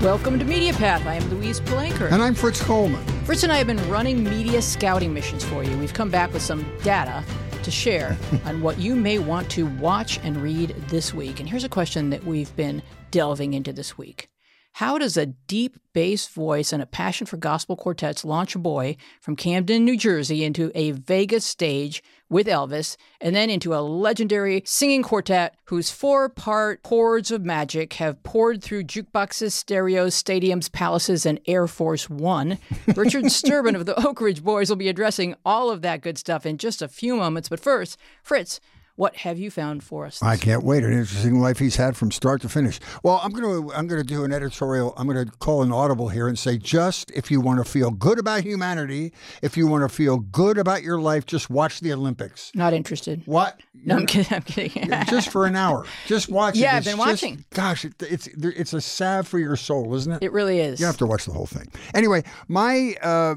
Welcome to Media Path. I am Louise Palanker. And I'm Fritz Coleman. Fritz and I have been running media scouting missions for you. We've come back with some data to share on what you may want to watch and read this week. And here's a question that we've been delving into this week. How does a deep bass voice and a passion for gospel quartets launch a boy from Camden, New Jersey into a Vegas stage with Elvis and then into a legendary singing quartet whose four part chords of magic have poured through jukeboxes, stereos, stadiums, palaces, and Air Force One? Richard Sterban of the Oak Ridge Boys will be addressing all of that good stuff in just a few moments. But first, Fritz, what have you found for us? I can't wait. An interesting life he's had from start to finish. Well, I'm going to I'm going to do an editorial. I'm going to call an audible here and say just if you want to feel good about humanity, if you want to feel good about your life, just watch the Olympics. Not interested. What? No, I'm kidding. I'm kidding. just for an hour. Just watch yeah, it. I've been just, watching. Gosh, it, it's it's a salve for your soul, isn't it? It really is. You have to watch the whole thing. Anyway, my. Uh,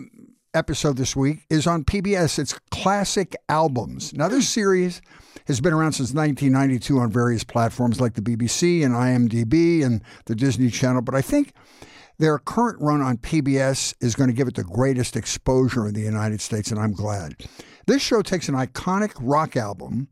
episode this week is on PBS. It's classic albums. Now, this series has been around since 1992 on various platforms like the BBC and IMDb and the Disney Channel, but I think their current run on PBS is going to give it the greatest exposure in the United States, and I'm glad. This show takes an iconic rock album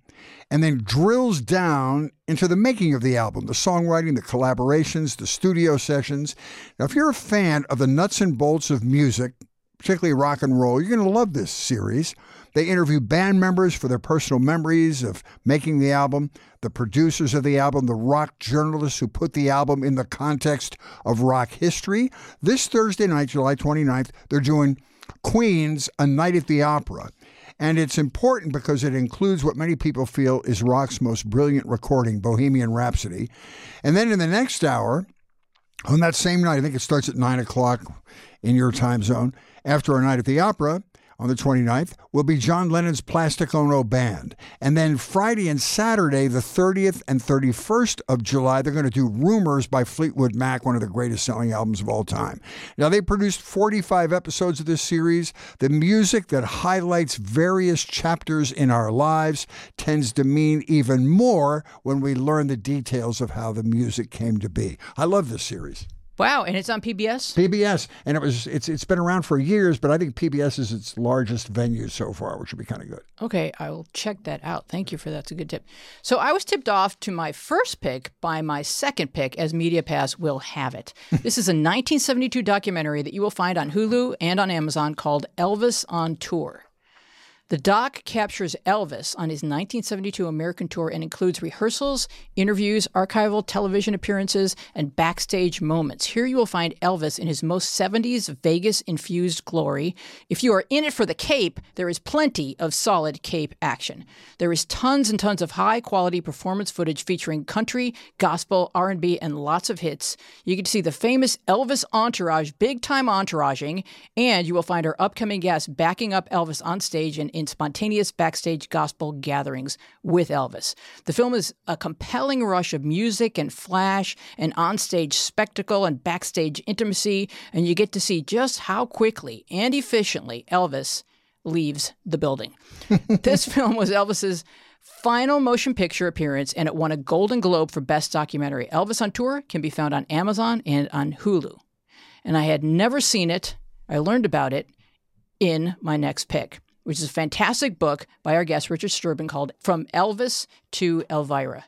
and then drills down into the making of the album, the songwriting, the collaborations, the studio sessions. Now, if you're a fan of the nuts and bolts of music, particularly rock and roll, you're going to love this series. They interview band members for their personal memories of making the album, the producers of the album, the rock journalists who put the album in the context of rock history. This Thursday night, July 29th, they're doing Queen's A Night at the Opera. And it's important because it includes what many people feel is rock's most brilliant recording, Bohemian Rhapsody. And then in the next hour, on that same night, I think it starts at 9 o'clock in your time zone, after a night at the opera on the 29th will be John Lennon's Plastic Ono Band. And then Friday and Saturday, the 30th and 31st of July, they're going to do Rumours by Fleetwood Mac, one of the greatest selling albums of all time. Now, they produced 45 episodes of this series. The music that highlights various chapters in our lives tends to mean even more when we learn the details of how the music came to be. I love this series. Wow, and it's on PBS. PBS, and it was it's it's been around for years, but I think PBS is its largest venue so far, which would be kind of good. Okay, I will check that out. Thank you for that. That's a good tip. So I was tipped off to my first pick by my second pick, as Media Path will have it. this is a 1972 documentary that you will find on Hulu and on Amazon called Elvis on Tour. The doc captures Elvis on his 1972 American tour and includes rehearsals, interviews, archival television appearances, and backstage moments. Here you will find Elvis in his most 70s Vegas infused glory. If you are in it for the cape, there is plenty of solid cape action. There is tons and tons of high quality performance footage featuring country, gospel, R&B, and lots of hits. You get to see the famous Elvis entourage, big time entouraging, and you will find our upcoming guests backing up Elvis on stage and in spontaneous backstage gospel gatherings with Elvis. The film is a compelling rush of music and flash and onstage spectacle and backstage intimacy, and you get to see just how quickly and efficiently Elvis leaves the building. this film was Elvis's final motion picture appearance, and it won a Golden Globe for Best Documentary. Elvis on Tour can be found on Amazon and on Hulu. And I had never seen it. I learned about it in my next pick which is a fantastic book by our guest, Richard Sterban, called From Elvis to Elvira.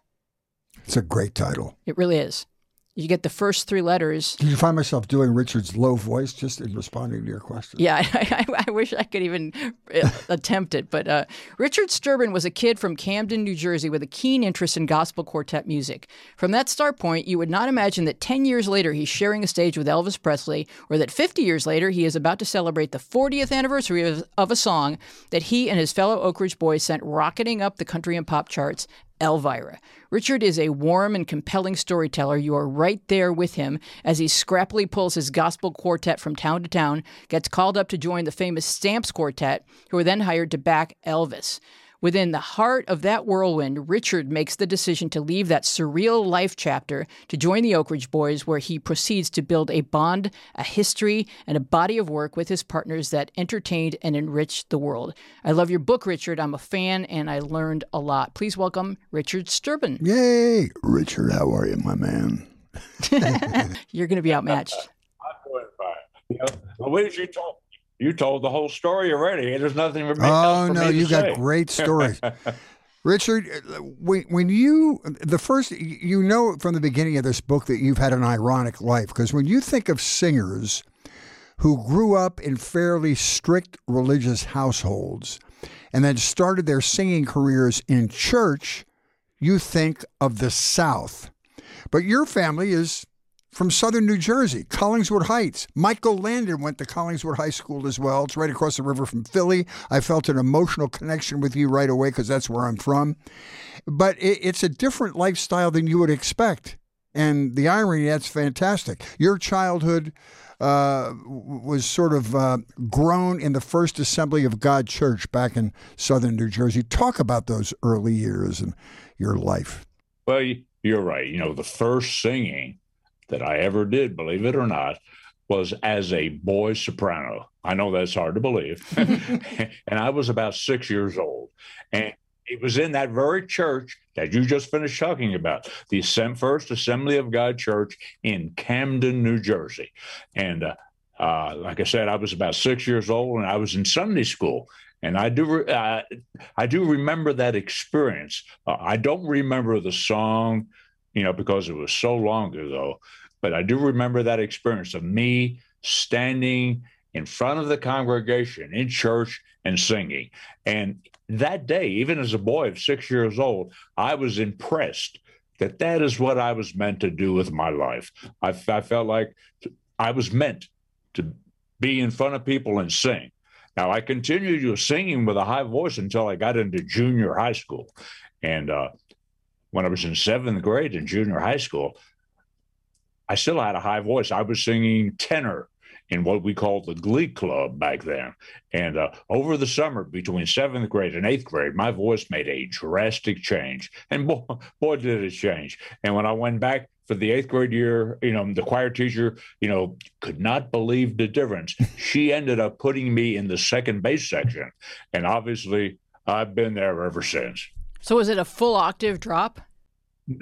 It's a great title. It really is. You get the first three letters. Did you find myself doing Richard's low voice just in responding to your question? Yeah, I, I, I wish I could even uh, attempt it. But uh, Richard Sterban was a kid from Camden, New Jersey, with a keen interest in gospel quartet music. From that start point, you would not imagine that 10 years later he's sharing a stage with Elvis Presley, or that 50 years later he is about to celebrate the 40th anniversary of, of a song that he and his fellow Oak Ridge boys sent rocketing up the country and pop charts Elvira. Richard is a warm and compelling storyteller. You are right there with him as he scrappily pulls his gospel quartet from town to town, gets called up to join the famous Stamps Quartet, who are then hired to back Elvis. Within the heart of that whirlwind, Richard makes the decision to leave that surreal life chapter to join the Oak Ridge Boys, where he proceeds to build a bond, a history, and a body of work with his partners that entertained and enriched the world. I love your book, Richard. I'm a fan and I learned a lot. Please welcome Richard Sterban. Yay! Richard, how are you, my man? You're going to be outmatched. I'm doing fine. You know, Louise, you told you told the whole story already. There's nothing for me. Oh for no, me you got say. great stories. Richard, when, when you the first you know from the beginning of this book that you've had an ironic life because when you think of singers who grew up in fairly strict religious households and then started their singing careers in church, you think of the South. But your family is from southern New Jersey, Collingswood Heights. Michael Landon went to Collingswood High School as well. It's right across the river from Philly. I felt an emotional connection with you right away because that's where I'm from. But it, it's a different lifestyle than you would expect. And the irony, that's fantastic. Your childhood uh, was sort of uh, grown in the First Assembly of God Church back in southern New Jersey. Talk about those early years and your life. Well, you're right. You know, the first singing that I ever did, believe it or not, was as a boy soprano. I know that's hard to believe. and I was about six years old. And it was in that very church that you just finished talking about, the First Assembly of God Church in Camden, New Jersey. And uh, uh, like I said, I was about six years old and I was in Sunday school. And I do, re- uh, I do remember that experience. Uh, I don't remember the song, you know, because it was so long ago. But I do remember that experience of me standing in front of the congregation in church and singing. And that day, even as a boy of six years old, I was impressed that that is what I was meant to do with my life. I, I felt like I was meant to be in front of people and sing. Now, I continued to singing with a high voice until I got into junior high school. And uh, when I was in seventh grade in junior high school, I still had a high voice. I was singing tenor in what we called the Glee Club back then. And uh, over the summer, between seventh grade and eighth grade, my voice made a drastic change. And boy, boy, did it change. And when I went back for the eighth grade year, you know, the choir teacher, you know, could not believe the difference. she ended up putting me in the second bass section. And obviously, I've been there ever since So was it a full octave drop?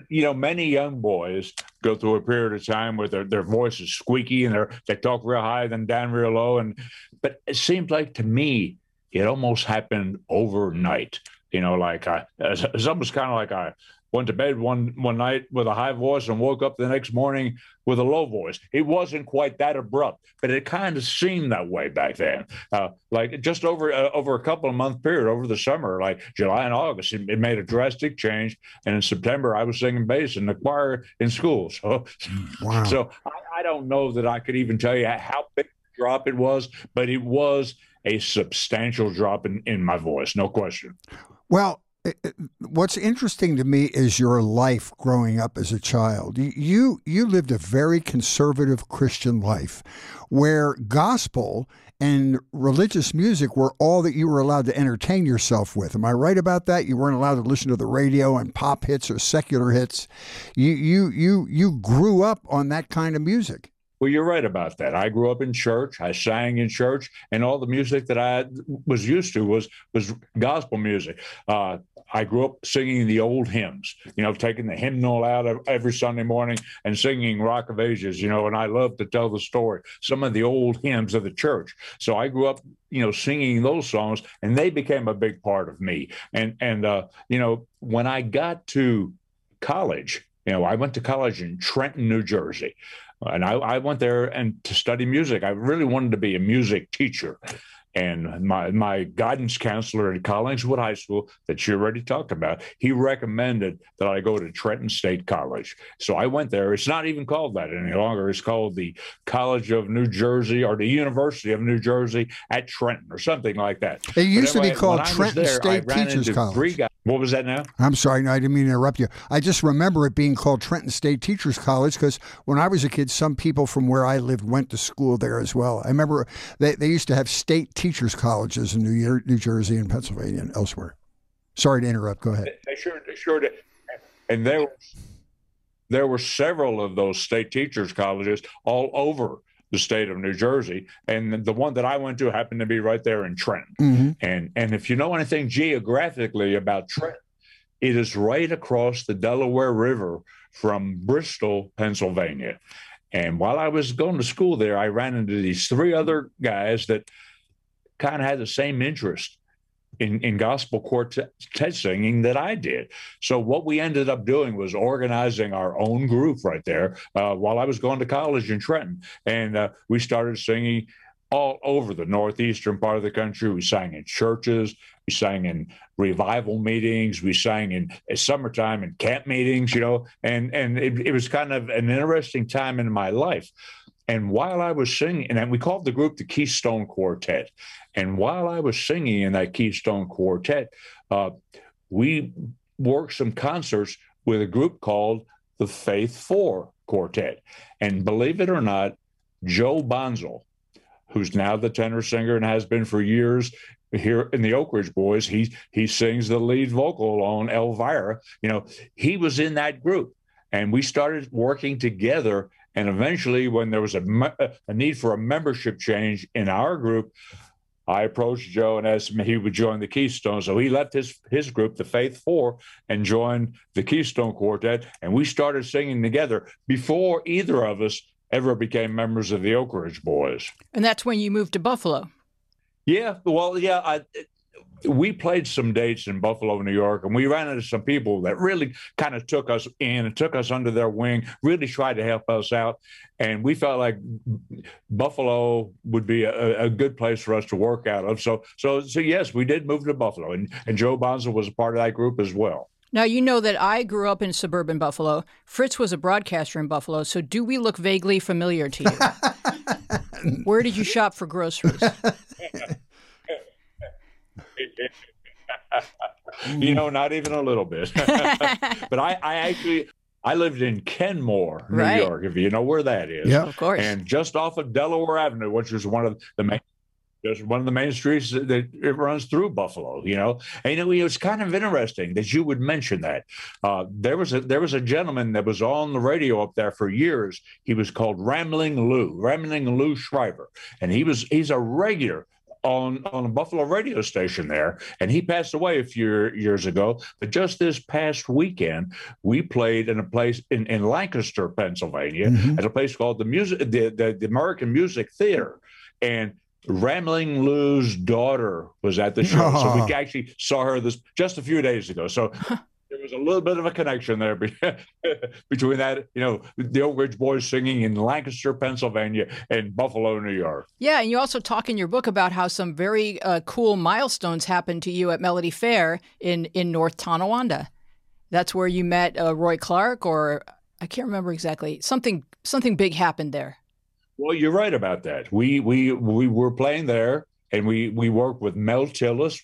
You know, many young boys go through a period of time where their, their voice is squeaky and they're, they talk real high, then down real low. And but it seems like to me, it almost happened overnight. You know, like I, it's almost kind of like I went to bed one one night with a high voice and woke up the next morning with a low voice. It wasn't quite that abrupt, but it kind of seemed that way back then. Uh, like just over uh, over a couple of month period over the summer, like July and August, it, it, made a drastic change. And in September, I was singing bass in the choir in school. So, wow. so I, I don't know that I could even tell you how big the drop it was, but it was a substantial drop in, in my voice, no question. Well, what's interesting to me is your life growing up as a child. You you lived a very conservative Christian life where gospel and religious music were all that you were allowed to entertain yourself with. Am I right about that? You weren't allowed to listen to the radio and pop hits or secular hits. You you you you grew up on that kind of music. Well, you're right about that. I grew up in church. I sang in church, and all the music that I was used to was was gospel music. Uh, I grew up singing the old hymns, you know, taking the hymnal out of every Sunday morning and singing Rock of Ages, you know, and I love to tell the story, some of the old hymns of the church. So I grew up, you know, singing those songs, and they became a big part of me. And and uh, you know, when I got to college, you know, I went to college in Trenton, New Jersey and I, I, went there and to study music. I really wanted to be a music teacher. And my my guidance counselor at Collingswood High School that you already talked about, he recommended that I go to Trenton State College. So I went there. It's not even called that any longer. It's called the College of New Jersey or the University of New Jersey at Trenton or something like that. It used anyway, to be called Trenton there, State Teachers College. Guys. What was that now? I'm sorry, no, I didn't mean to interrupt you. I just remember it being called Trenton State Teachers College because when I was a kid, some people from where I lived went to school there as well. I remember they, they used to have state teachers colleges in New York, New Jersey, and Pennsylvania and elsewhere. Sorry to interrupt. Go ahead. They sure, sure did. And there, there were several of those state teachers colleges all over the state of New Jersey, and the one that I went to happened to be right there in Trent. Mm-hmm. And and if you know anything geographically about Trent, it is right across the Delaware River from Bristol, Pennsylvania. And while I was going to school there, I ran into these three other guys that kind of had the same interest in, in gospel quartet singing that I did. So what we ended up doing was organizing our own group right there uh, while I was going to college in Trenton, and uh, we started singing all over the northeastern part of the country. We sang in churches, we sang in revival meetings, we sang in uh, summertime and camp meetings, you know, and and it, it was kind of an interesting time in my life. And while I was singing, and we called the group the Keystone Quartet. And while I was singing in that Keystone Quartet, uh, we worked some concerts with a group called the Faith Four Quartet. And believe it or not, Joe Bonsall, who's now the tenor singer and has been for years here in the Oak Ridge Boys, he he sings the lead vocal on Elvira. You know, he was in that group, and we started working together. And eventually, when there was a, a need for a membership change in our group, I approached Joe and asked him if he would join the Keystone. So he left his his group, the Faith Four, and joined the Keystone Quartet. And we started singing together before either of us ever became members of the Oak Ridge Boys. And that's when you moved to Buffalo. Yeah, well, yeah, I, we played some dates in Buffalo, New York, and we ran into some people that really kind of took us in and took us under their wing, really tried to help us out. And we felt like Buffalo would be a, a good place for us to work out of. So, so, so yes, we did move to Buffalo, and, and Joe Bonsall was a part of that group as well. Now, you know that I grew up in suburban Buffalo. Fritz was a broadcaster in Buffalo. So, do we look vaguely familiar to you? Where did you shop for groceries? you know, not even a little bit. but I, I actually I lived in Kenmore, New Right. York, if you know where that is. Yeah. Of course. And just off of Delaware Avenue, which is one of the main just one of the main streets that, that it runs through Buffalo, you know. And you know, it was kind of interesting that you would mention that. Uh, there was a there was a gentleman that was on the radio up there for years. He was called Rambling Lou, Rambling Lou Shriver, and he was he's a regular on on a Buffalo radio station there, and he passed away a few years ago. But just this past weekend, we played in a place in, in Lancaster, Pennsylvania, Mhm. at a place called the music the, the, the American Music Theater, and Rambling Lou's daughter was at the show, so we actually saw her this just a few days ago. So. There was a little bit of a connection there between that, you know, the Oak Ridge Boys singing in Lancaster, Pennsylvania, and Buffalo, New York. Yeah, and you also talk in your book about how some very uh, cool milestones happened to you at Melody Fair in, in North Tonawanda. That's where you met uh, Roy Clark, or I can't remember exactly. Something something big happened there. Well, you're right about that. We we we were playing there, and we we worked with Mel Tillis.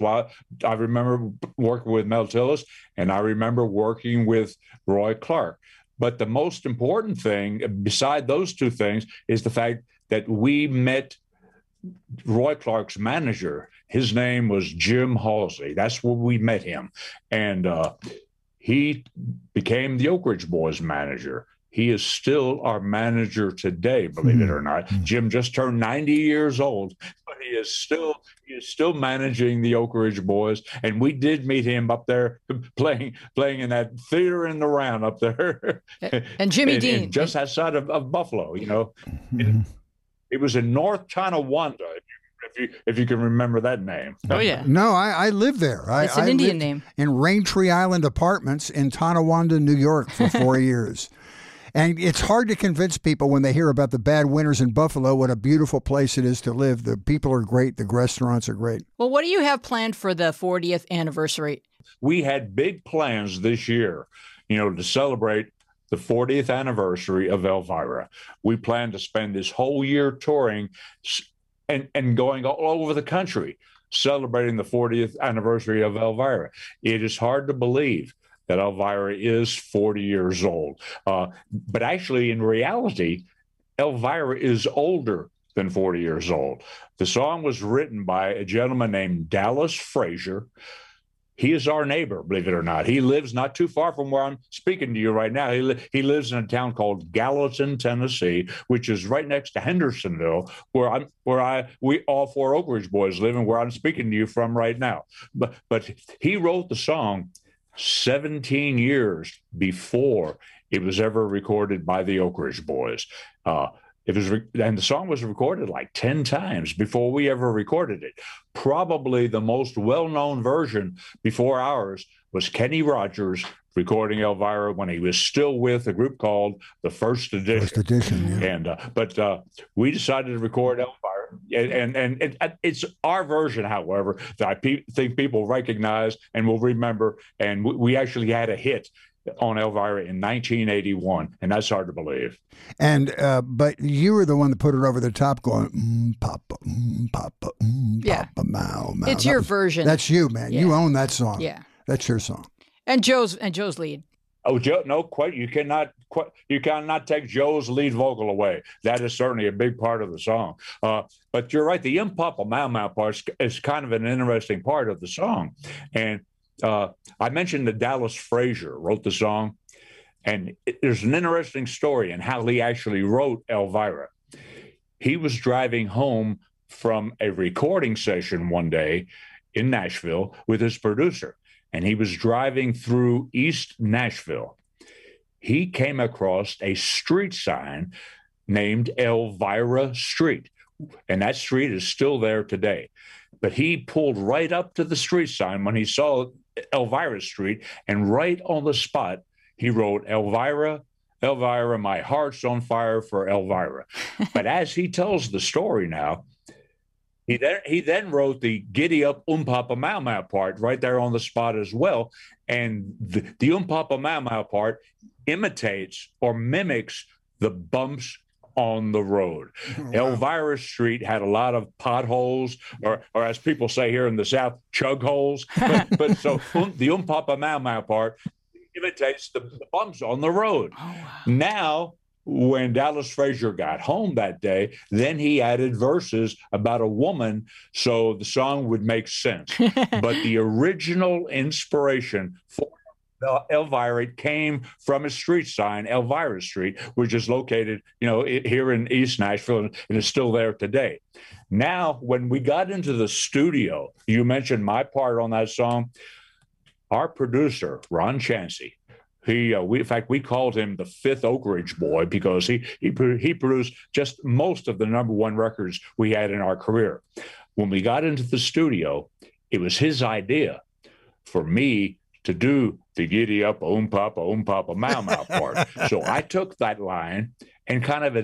I remember working with Mel Tillis, and I remember working with Roy Clark. But the most important thing, beside those two things, is the fact that we met Roy Clark's manager. His name was Jim Halsey. That's where we met him, and uh, he became the Oak Ridge Boys manager. He is still our manager today, believe it or not. Jim just turned 90 years old, but he is still he is still managing the Oak Ridge Boys. And we did meet him up there playing playing in that theater in the round up there. And Jimmy in- in Dean. just outside of, of Buffalo, you know. Mhm. It was in North Tonawanda, if you if you can remember that name. oh yeah, No, I, I live there. I, it's an I Indian name. in Raintree Island Apartments in Tonawanda, New York for four years. And it's hard to convince people when they hear about the bad winters in Buffalo what a beautiful place it is to live. The people are great, the restaurants are great. Well, what do you have planned for the 40th anniversary? we had big plans this year, you know, to celebrate the 40th anniversary of Elvira. We plan to spend this whole year touring and, and going all over the country celebrating the 40th anniversary of Elvira. It is hard to believe that Elvira is 40 years old. Uh, but actually, in reality, Elvira is older than 40 years old. The song was written by a gentleman named Dallas Frazier he is our neighbor, believe it or not. He lives not too far from where I'm speaking to you right now. He, li- he lives in a town called Gallatin, Tennessee, which is right next to Hendersonville, where I'm, where I, we all four Oak Ridge boys live, and where I'm speaking to you from right now. But, but he wrote the song 17 years before it was ever recorded by the Oak Ridge boys. Uh, it was, re- and the song was recorded like 10 times before we ever recorded it. Probably the most well known version before ours was Kenny Rogers recording Elvira when he was still with a group called the First Edition. First edition, yeah. And uh, but uh, we decided to record Elvira, and and, and it, it's our version, however, that I pe- think people recognize and will remember. And we, we actually had a hit on Elvira in 1981, and that's hard to believe. And uh, but you were the one that put it over the top, going mm, Papa, mm, Papa, mm, Yeah. Papa, Mao, Mao. It's That your was- version. That's you, man. You own that song. yeah. That's your song. And Joe's and Joe's lead. Oh, Joe, no, quite. You cannot, quite, you cannot take Joe's lead vocal away. That is certainly a big part of the song. Uh, but you're right. The Impapa Mau Mau part is- is kind of an interesting part of the song. And uh, I mentioned that Dallas Frazier wrote the song, and it, there's an interesting story in how he actually wrote Elvira. He was driving home from a recording session one day in Nashville with his producer and he was driving through East Nashville. He came across a street sign named Elvira Street, and that street is still there today. But he pulled right up to the street sign when he saw Elvira Street, and right on the spot, he wrote Elvira. Elvira, my heart's on fire for Elvira. but as he tells the story now, he then he then wrote the giddy up umpapa mau mau part right there on the spot as well. And the, the umpapa mau mau part imitates or mimics the bumps on the road. Oh, Elvira Street had a lot of potholes, or or as people say here in the South, chug holes. But, but so um, the umpapa mau mau part imitates the, the bumps on the road. Oh, now, when Dallas Frazier got home that day, then he added verses about a woman so the song would make sense. but the original inspiration for Elvira came from a street sign, Elvira Street, which is located, you know, here in East Nashville and is still there today. Now, when we got into the studio, you mentioned my part on that song. Our producer, Ron Chancey, he, uh, we, in fact, we called him the fifth Oak Ridge boy because he he he produced just most of the number one records we had in our career. When we got into the studio, it was his idea for me to do the giddy up, oom papa, oom papa, mau mau part. so I took that line and kind of.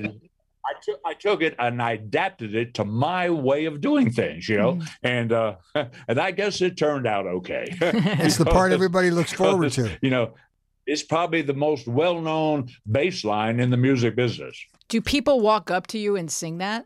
I took I took it and I adapted it to my way of doing things, you know, and uh, and I guess it turned out okay. It's the part everybody looks forward to. You know, it's probably the most well-known bass line in the music business. Do people walk up to you and sing that?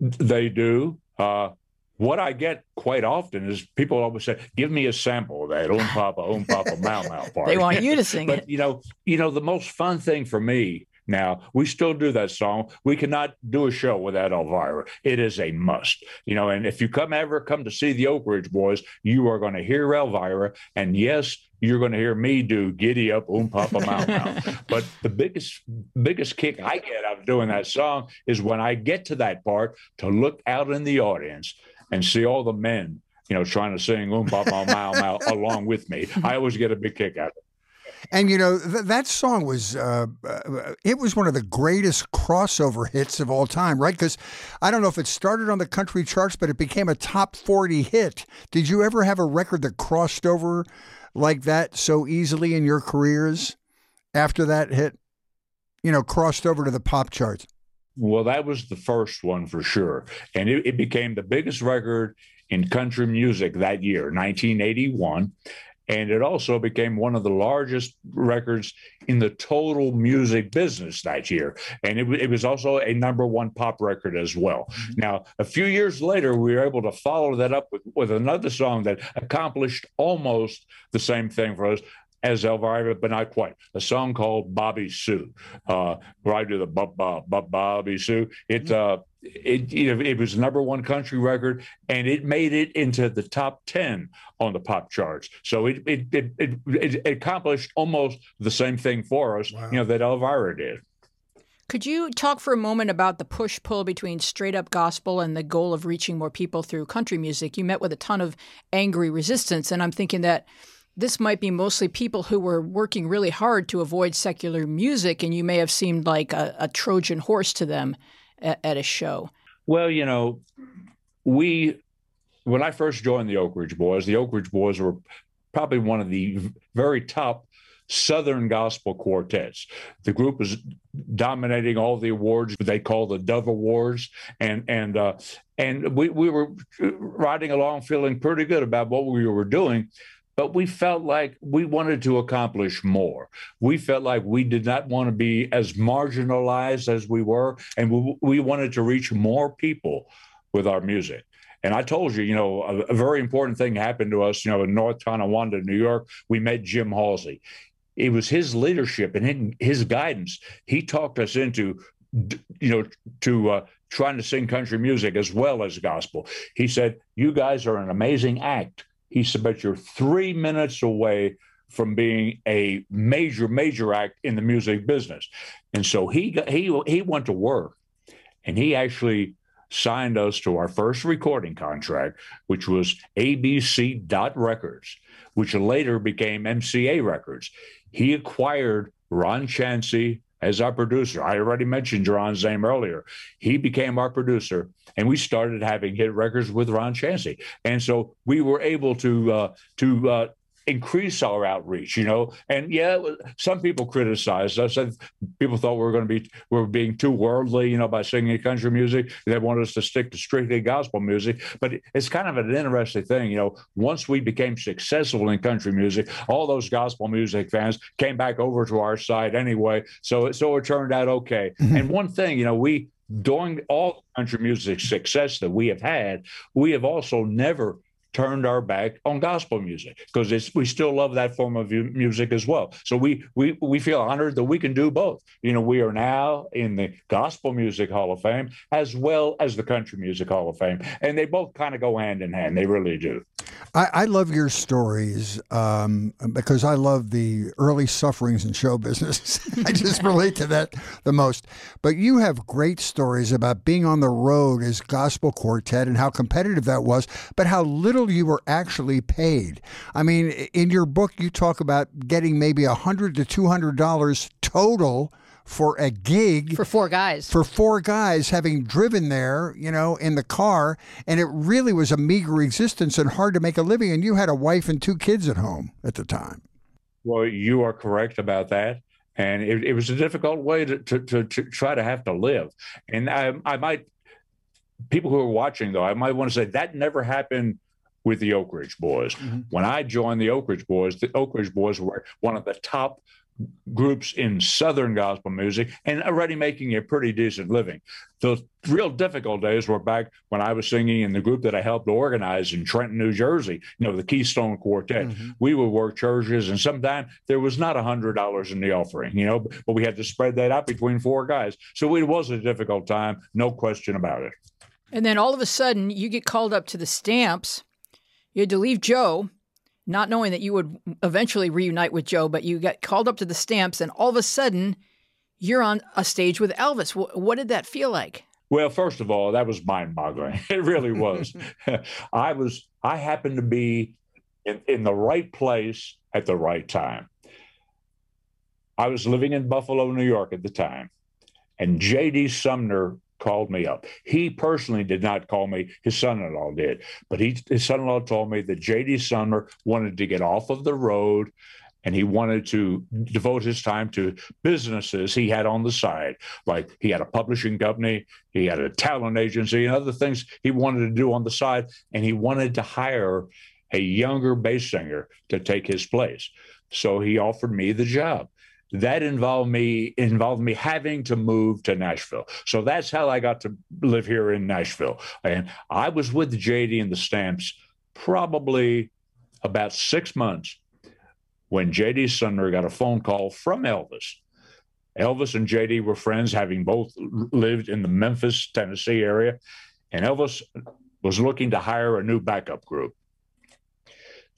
They do. Uh, what I get quite often is people always say, "Give me a sample of that Om Papa Om Papa Mau Mau part." They want you to sing but it. you know, you know, the most fun thing for me now, we still do that song. We cannot do a show without Elvira. It is a must, you know. And if you come ever come to see the Oak Ridge Boys, you are going to hear Elvira, and yes, you're going to hear me do "Giddy Up, Oom Papa Mau Mau." but the biggest biggest kick I get out of doing that song is when I get to that part to look out in the audience and see all the men, you know, trying to sing "Oom Papa Mau Mau" along with me. I always get a big kick out of it. And you know th- that song was uh, uh, it was one of the greatest crossover hits of all time, right? Because I don't know if it started on the country charts, but it became a top forty hit. Did you ever have a record that crossed over like that so easily in your careers after that hit? You know, crossed over to the pop charts. Well, that was the first one for sure. And it, it became the biggest record in country music that year, 1981. And it also became one of the largest records in the total music business that year. And it, it was also a number one pop record as well. Mm-hmm. Now, a few years later, we were able to follow that up with, with another song that accomplished almost the same thing for us as Elvira, but not quite. A song called Bobbie Sue, uh, where I do the bub, bub, bub, Bobbie Sue. It, uh, it, you know, it was number one country record and it made it into the top 10 on the pop charts. So it, it, it, it, it accomplished almost the same thing for us, wow. you know, that Elvira did. Could you talk for a moment about the push pull between straight up gospel and the goal of reaching more people through country music? You met with a ton of angry resistance, and I'm thinking that this might be mostly people who were working really hard to avoid secular music, and you may have seemed like a, a Trojan horse to them at, at a show. Well, you know, we when I first joined the Oak Ridge Boys, the Oak Ridge Boys were probably one of the very top Southern gospel quartets. The group was dominating all the awards they call the Dove Awards, and and uh, and we we were riding along feeling pretty good about what we were doing. But we felt like we wanted to accomplish more. We felt like we did not want to be as marginalized as we were, and we, we wanted to reach more people with our music. And I told you, you know, a, a, very important thing happened to us, you know, in North Tonawanda, New York. We met Jim Halsey it was his leadership and his guidance. He talked us into, you know, to uh, trying to sing country music as well as gospel. He said, "You guys are an amazing act." He said, "But you're three minutes away." From being a major, major act in the music business, and so he got, he he went to work, and he actually signed us to our first recording contract, which was ABC Dot Records, which later became MCA Records he acquired Ron Chancey as our producer. I already mentioned Ron's name earlier. He became our producer, and we started having hit records with Ron Chancey. And so we were able to uh, to uh, increase our outreach, you know. And yeah, some people criticized us. And people thought we were going to be we were being too worldly, you know, by singing country music. They wanted us to stick to strictly gospel music. But it's kind of an interesting thing, you know. Once we became successful in country music, all those gospel music fans came back over to our side anyway. So so it turned out okay. Mm-hmm. And one thing, you know, we during all country music success that we have had, we have also never turned our back on gospel music because we still love that form of music as well. So we we we feel honored that we can do both. You know, we are now in the Gospel Music Hall of Fame as well as the Country Music Hall of Fame, and they both kind of go hand in hand. They really do. I, I love your stories um, because I love the early sufferings in show business. I just relate to that the most. But you have great stories about being on the road as gospel quartet and how competitive that was, but how little you were actually paid. I mean, in your book, you talk about getting maybe a hundred to two hundred dollars total for a gig for four guys. For four guys having driven there, you know, in the car, and it really was a meager existence and hard to make a living. And you had a wife and two kids at home at the time. Well, you are correct about that. And it, it was a difficult way to, to, to, to, try to have to live. And I, I might, people who are watching though, I might want to say that never happened with the Oak Ridge Boys. Mm-hmm. When I joined the Oak Ridge Boys, the Oak Ridge Boys were one of the top groups in Southern gospel music and already making a pretty decent living. The real difficult days were back when I was singing in the group that I helped organize in Trenton, New Jersey, you know, the Keystone Quartet. Mm-hmm. We would work churches and sometimes there was not a hundred dollars in the offering, you know, but we had to spread that out between four guys. So it was a difficult time, no question about it. And then all of a sudden you get called up to the stamps. You had to leave Joe not knowing that you would eventually reunite with Joe, but you got called up to the stamps, and all of a sudden, you're on a stage with Elvis. what did that feel like? Well, first of all, that was mind-boggling. It really was. I was. I happened to be in, in the right place at the right time. I was living in Buffalo, New York at the time, and J.D. Sumner called me up. He personally did not call me, his son in law did. But he, his son in law told me that J.D. Sumner wanted to get off of the road and he wanted to devote his time to businesses he had on the side. Like he had a publishing company, he had a talent agency, and other things he wanted to do on the side. And he wanted to hire a younger bass singer to take his place. So he offered me the job that involved me involved me having to move to Nashville. So that's how I got to live here in Nashville. And I was with JD and the Stamps probably about six months when JD Sumner got a phone call from Elvis Elvis and JD were friends, having both lived in the Memphis, Tennessee area. And Elvis was looking to hire a new backup group.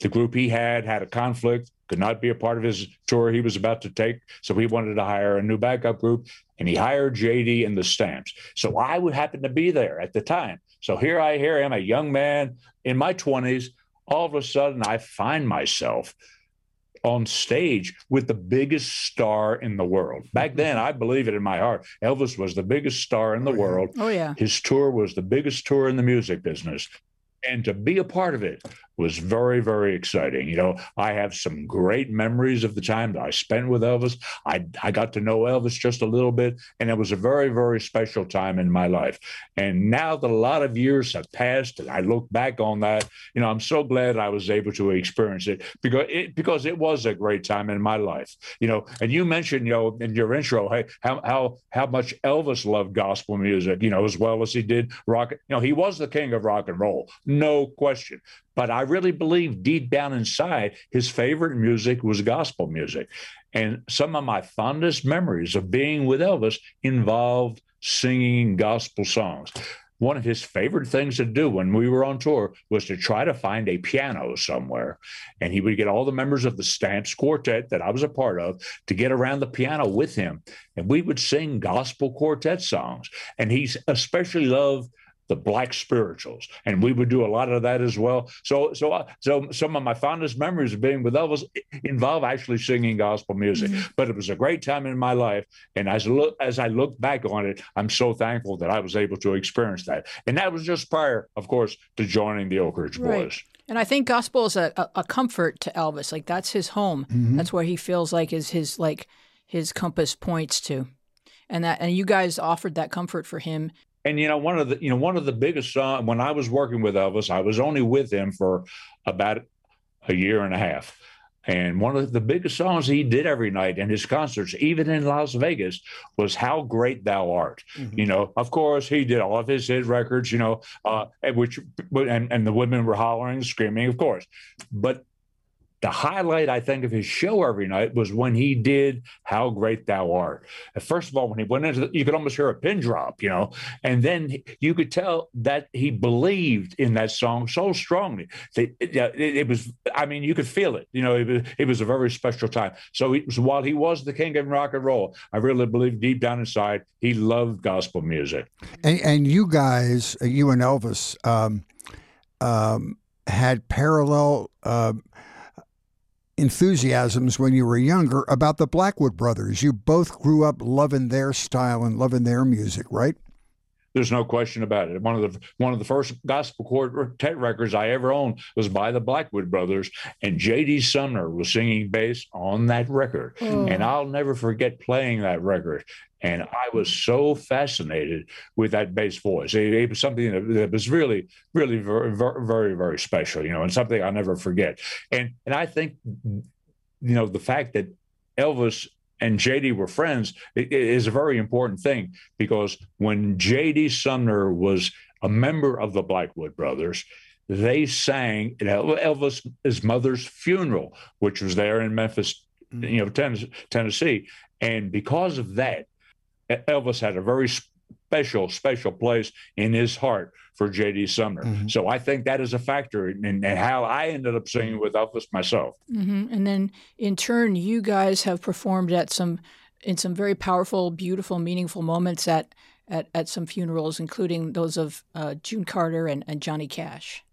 The group he had had a conflict, could not be a part of his tour he was about to take. So he wanted to hire a new backup group and he hired JD and the Stamps. So I would happen to be there at the time. So here I hear him, a young man in my 20s. All of a sudden, I find myself on stage with the biggest star in the world. Back mm-hmm. then, I believe it in my heart. Elvis was the biggest star in the oh, world. Oh, yeah. His tour was the biggest tour in the music business. And to be a part of it was very, very exciting. You know, I have some great memories of the time that I spent with Elvis. I, I got to know Elvis just a little bit, and it was a very, very special time in my life. And now that a lot of years have passed, and I look back on that, you know, I'm so glad I was able to experience it because it because it was a great time in my life. You know, and you mentioned, you know, in your intro, hey, how how how much Elvis loved gospel music, you know, as well as he did rock. You know, he was the king of rock and roll, no question. But I really believe deep down inside, his favorite music was gospel music. And some of my fondest memories of being with Elvis involved singing gospel songs. One of his favorite things to do when we were on tour was to try to find a piano somewhere. And he would get all the members of the Stamps Quartet that I was a part of to get around the piano with him. And we would sing gospel quartet songs. And he especially loved the black spirituals, and we would do a lot of that as well. So, so, uh, so some of my fondest memories of being with Elvis involve actually singing gospel music. Mm-hmm. But it was a great time in my life, and as look as I look back on it, I'm so thankful that I was able to experience that. And that was just prior, of course, to joining the Oak Ridge right. Boys. And I think gospel is a, a, a, comfort to Elvis. Like that's his home. Mm-hmm. That's where he feels like is his like his compass points to and that and you guys offered that comfort for him and you know, one of the you know one of the biggest songs when I was working with Elvis, I was only with him for about a year and a half. And one of the biggest songs he did every night in his concerts, even in Las Vegas, was "How Great Thou Art." Mm-hmm. You know, of course, he did all of his hit records. You know, uh, which and and the women were hollering, screaming, of course. But the highlight, I think, of his show every night was when he did "How Great Thou Art." First of all, when he went into, the, you could almost hear a pin drop, you know, and then you could tell that he believed in that song so strongly. That it, it, it was, I mean, you could feel it. You know, it was, it was a very special time. So it was, while he was the king of rock and roll, I really believe deep down inside he loved gospel music. And, and you guys, you and Elvis, um, um, had parallel. Uh, enthusiasms when you were younger about the Blackwood brothers. You both grew up loving their style and loving their music, right? There's no question about it. One of the one of the first gospel quartet records I ever owned was by the Blackwood Brothers, and J.D. Sumner was singing bass on that record. Mm. And I'll never forget playing that record. And I was so fascinated with that bass voice. It, it was something that, that, was really, really very, very, very special, you know, and something I'll never forget. And and I think, you know, the fact that Elvis and JD were friends is a very important thing because when JD Sumner was a member of the Blackwood Brothers, they sang at Elvis's mother's funeral, which was there in Memphis, mm. you know, Tennessee. And because of that, Elvis had a very special, special place in his heart for J.D. Sumner. Mm-hmm. So I think that is a factor in, in, how I ended up singing with Elvis myself. Mm-hmm. And then in turn, you guys have performed at some in some very powerful, beautiful, meaningful moments at at, at some funerals, including those of uh, June Carter and, and Johnny Cash.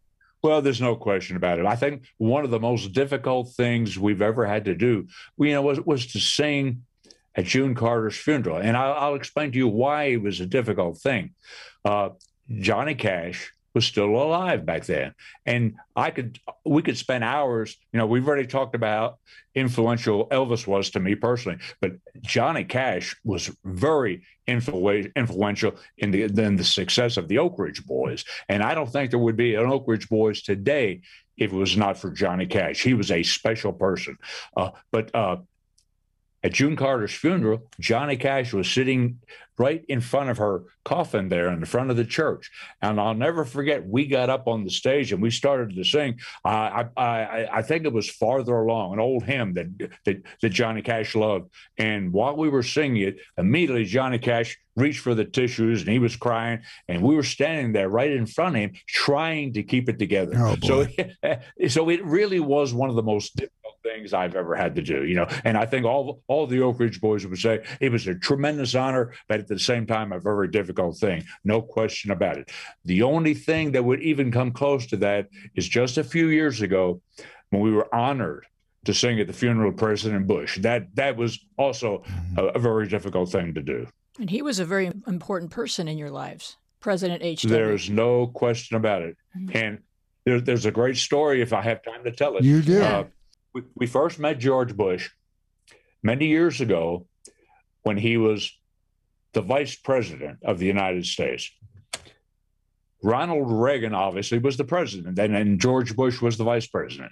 Well, there's no question about it. I think one of the most difficult things we've ever had to do, you know, was, was to sing at June Carter's funeral. And I'll, I'll explain to you why it was a difficult thing. Uh, Johnny Cash was still alive back then. And I could, we could spend hours, you know, we've already talked about influential Elvis was to me personally, but Johnny Cash was very influ- influential in the, in the success of the Oak Ridge Boys. And I don't think there would be an Oak Ridge Boys today if it was not for Johnny Cash. He was a special person. Uh, but uh, at June Carter's funeral, Johnny Cash was sitting right in front of her coffin there in the front of the church. And I'll never forget, we got up on the stage and we started to sing. I, I, I think it was Farther Along, an old hymn that, that, that Johnny Cash loved. And while we were singing it, immediately Johnny Cash reached for the tissues and he was crying. And we were standing there right in front of him trying to keep it together. Oh, so, so it really was one of the most difficult things I've ever had to do, you know. And I think all all the Oak Ridge boys would say it was a tremendous honor, but at the same time, a very difficult thing. No question about it. The only thing that would even come close to that is just a few years ago when we were honored to sing at the funeral of President Bush. That that was also mm-hmm. a, a very difficult thing to do. And he was a very important person in your lives, President H. There's no question about it. Mm-hmm. And there, there's a great story if I have time to tell it. You do. Uh, we, we first met George Bush many years ago when he was the vice president of the United States. Ronald Reagan obviously was the president, and, and George Bush was the vice president.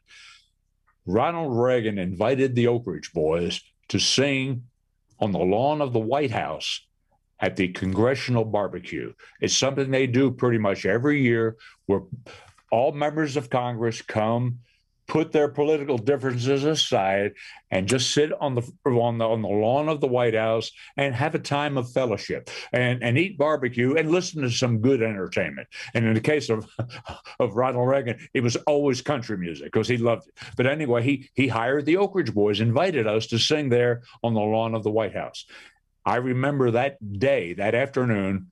Ronald Reagan invited the Oak Ridge boys to sing on the lawn of the White House at the congressional barbecue. It's something they do pretty much every year where all members of Congress come put their political differences aside and just sit on the on the on the lawn of the White House and have a time of fellowship and and eat barbecue and listen to some good entertainment. And in the case of of Ronald Reagan, it was always country music because he loved it. But anyway, he he hired the Oak Ridge Boys, invited us to sing there on the lawn of the White House. I remember that day, that afternoon,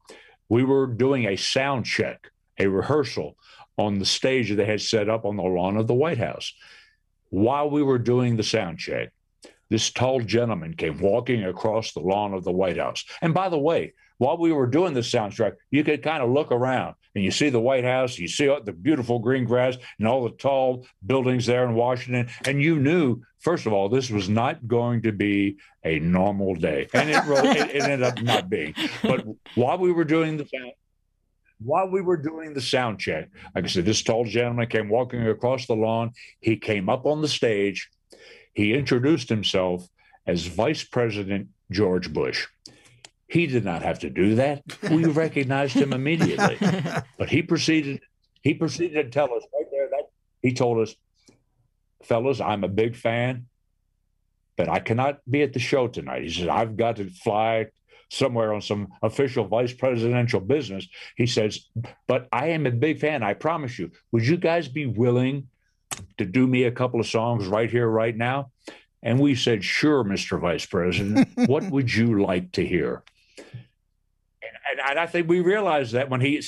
we were doing a sound check, a rehearsal on the stage they had set up on the lawn of the White House. While we were doing the sound check, this tall gentleman came walking across the lawn of the White House. And by the way, while we were doing the soundtrack, you could kind of look around and you see the White House, you see the beautiful green grass and all the tall buildings there in Washington. And you knew, first of all, this was not going to be a normal day. And it, it, it ended up not being. But while we were doing the sound, while we were doing the sound check, like I said, this tall gentleman came walking across the lawn. He came up on the stage. He introduced himself as Vice President George Bush. He did not have to do that. We recognized him immediately. But he proceeded, he proceeded to tell us right there that he told us, fellas, I'm a big fan, but I cannot be at the show tonight. He said, I've got to fly somewhere on some official vice presidential business. He says, But I am a big fan. I promise you. Would you guys be willing to do me a couple of songs right here, right now? And we said, Sure, Mr. Vice President. what would you like to hear? And, and, I think we realized that when he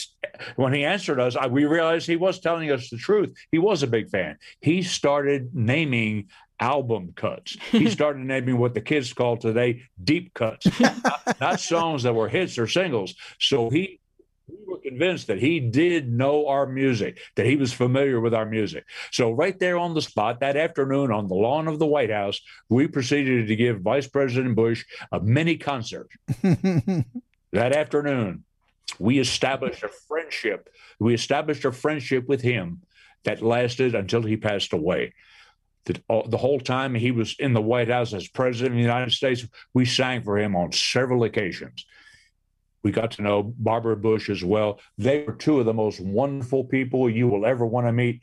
when he answered us, we realized he was telling us the truth. He was a big fan. He started naming album cuts. He started naming what the kids call today deep cuts, not, not, songs that were hits or singles. So he we were convinced that he did know our music, that he was familiar with our music. So right there on the spot that afternoon on the lawn of the White House, we proceeded to give Vice President Bush a mini concert. that afternoon, we established a friendship. We established a friendship with him that lasted until he passed away that the whole time he was in the White House as president of the United States, we sang for him on several occasions. We got to know Barbara Bush as well. They were two of the most wonderful people you will ever want to meet.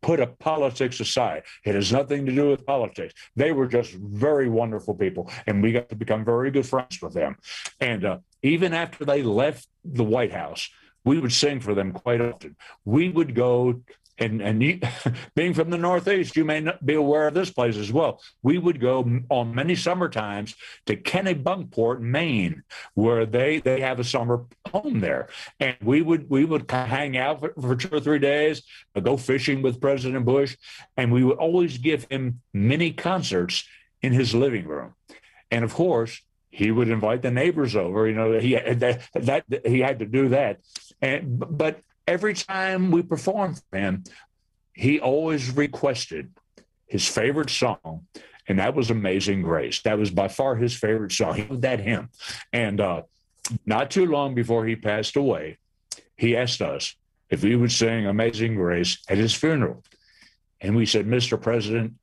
Put a politics aside. It has nothing to do with politics. They were just very wonderful people, and we got to become very good friends with them. And uh, even after they left the White House, we would sing for them quite often. We would go and and you, being from the Northeast, you may not be aware of this place as well. We would go on many summer times to Kennebunkport, Maine, where they they have a summer home there, and we would we would hang out for, for two or three days, uh, go fishing with President Bush, and we would always give him mini concerts in his living room, and of course he would invite the neighbors over. You know, he uh, that, that he had to do that, and but every time we performed for him, he always requested his favorite song, and that was Amazing Grace. That was by far his favorite song. He that hymn. And uh, not too long before he passed away, he asked us if we would sing Amazing Grace at his funeral. And we said, Mr. President,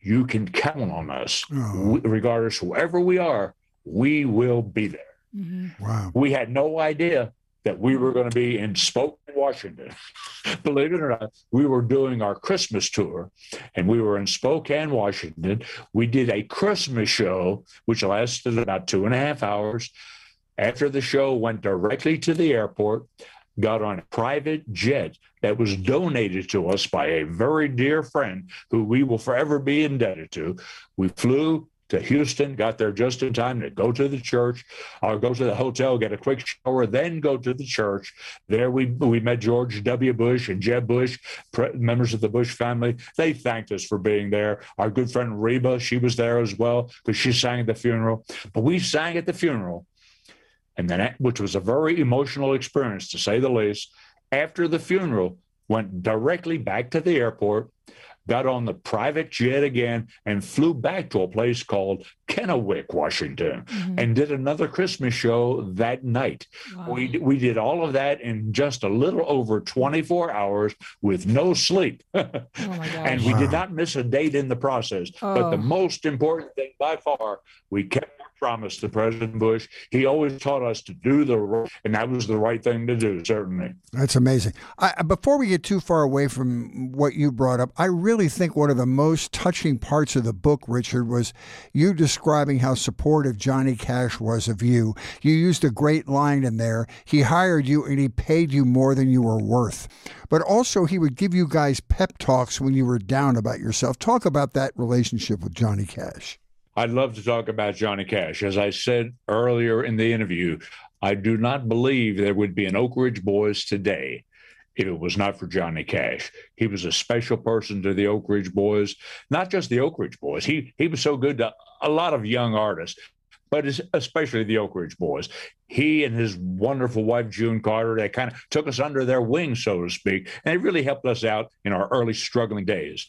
you can count on us. Oh. We, regardless, whoever we are, we will be there. Mm-hmm. Wow. We had no idea that we were going to be in Spokane, Washington. Believe it or not, we were doing our Christmas tour and we were in Spokane, Washington. We did a Christmas show, which lasted about two and a half hours. After the show, went directly to the airport, got on a private jet that was donated to us by a very dear friend who we will forever be indebted to. We flew to Houston, got there just in time to go to the church or go to the hotel, get a quick shower, then go to the church. There we we met George W. Bush and Jeb Bush, members of the Bush family. They thanked us for being there. Our good friend Reba, she was there as well because she sang at the funeral. But we sang at the funeral, and then which was a very emotional experience to say the least. After the funeral, went directly back to the airport got on the private jet again and flew back to a place called Kennewick, Washington, mm-hmm. and did another Christmas show that night. Wow. We we did all of that in just a little over 24 hours with no sleep. oh and we wow. did not miss a date in the process. Oh. But the oh. most important thing by far, we kept promised to President Bush. He always taught us to do the right, and that was the right thing to do, certainly. That's amazing. I, before we get too far away from what you brought up, I really think one of the most touching parts of the book, Richard, was you describing how supportive Johnny Cash was of you. You used a great line in there. He hired you and he paid you more than you were worth. But also, he would give you guys pep talks when you were down about yourself. Talk about that relationship with Johnny Cash. I'd love to talk about Johnny Cash. As I said earlier in the interview, I do not believe there would be an Oak Ridge Boys today if it was not for Johnny Cash. He was a special person to the Oak Ridge Boys, not just the Oak Ridge Boys. He he was so good to a lot of young artists, but especially the Oak Ridge Boys. He and his wonderful wife June Carter, they kind of took us under their wing, so to speak, and they really helped us out in our early struggling days.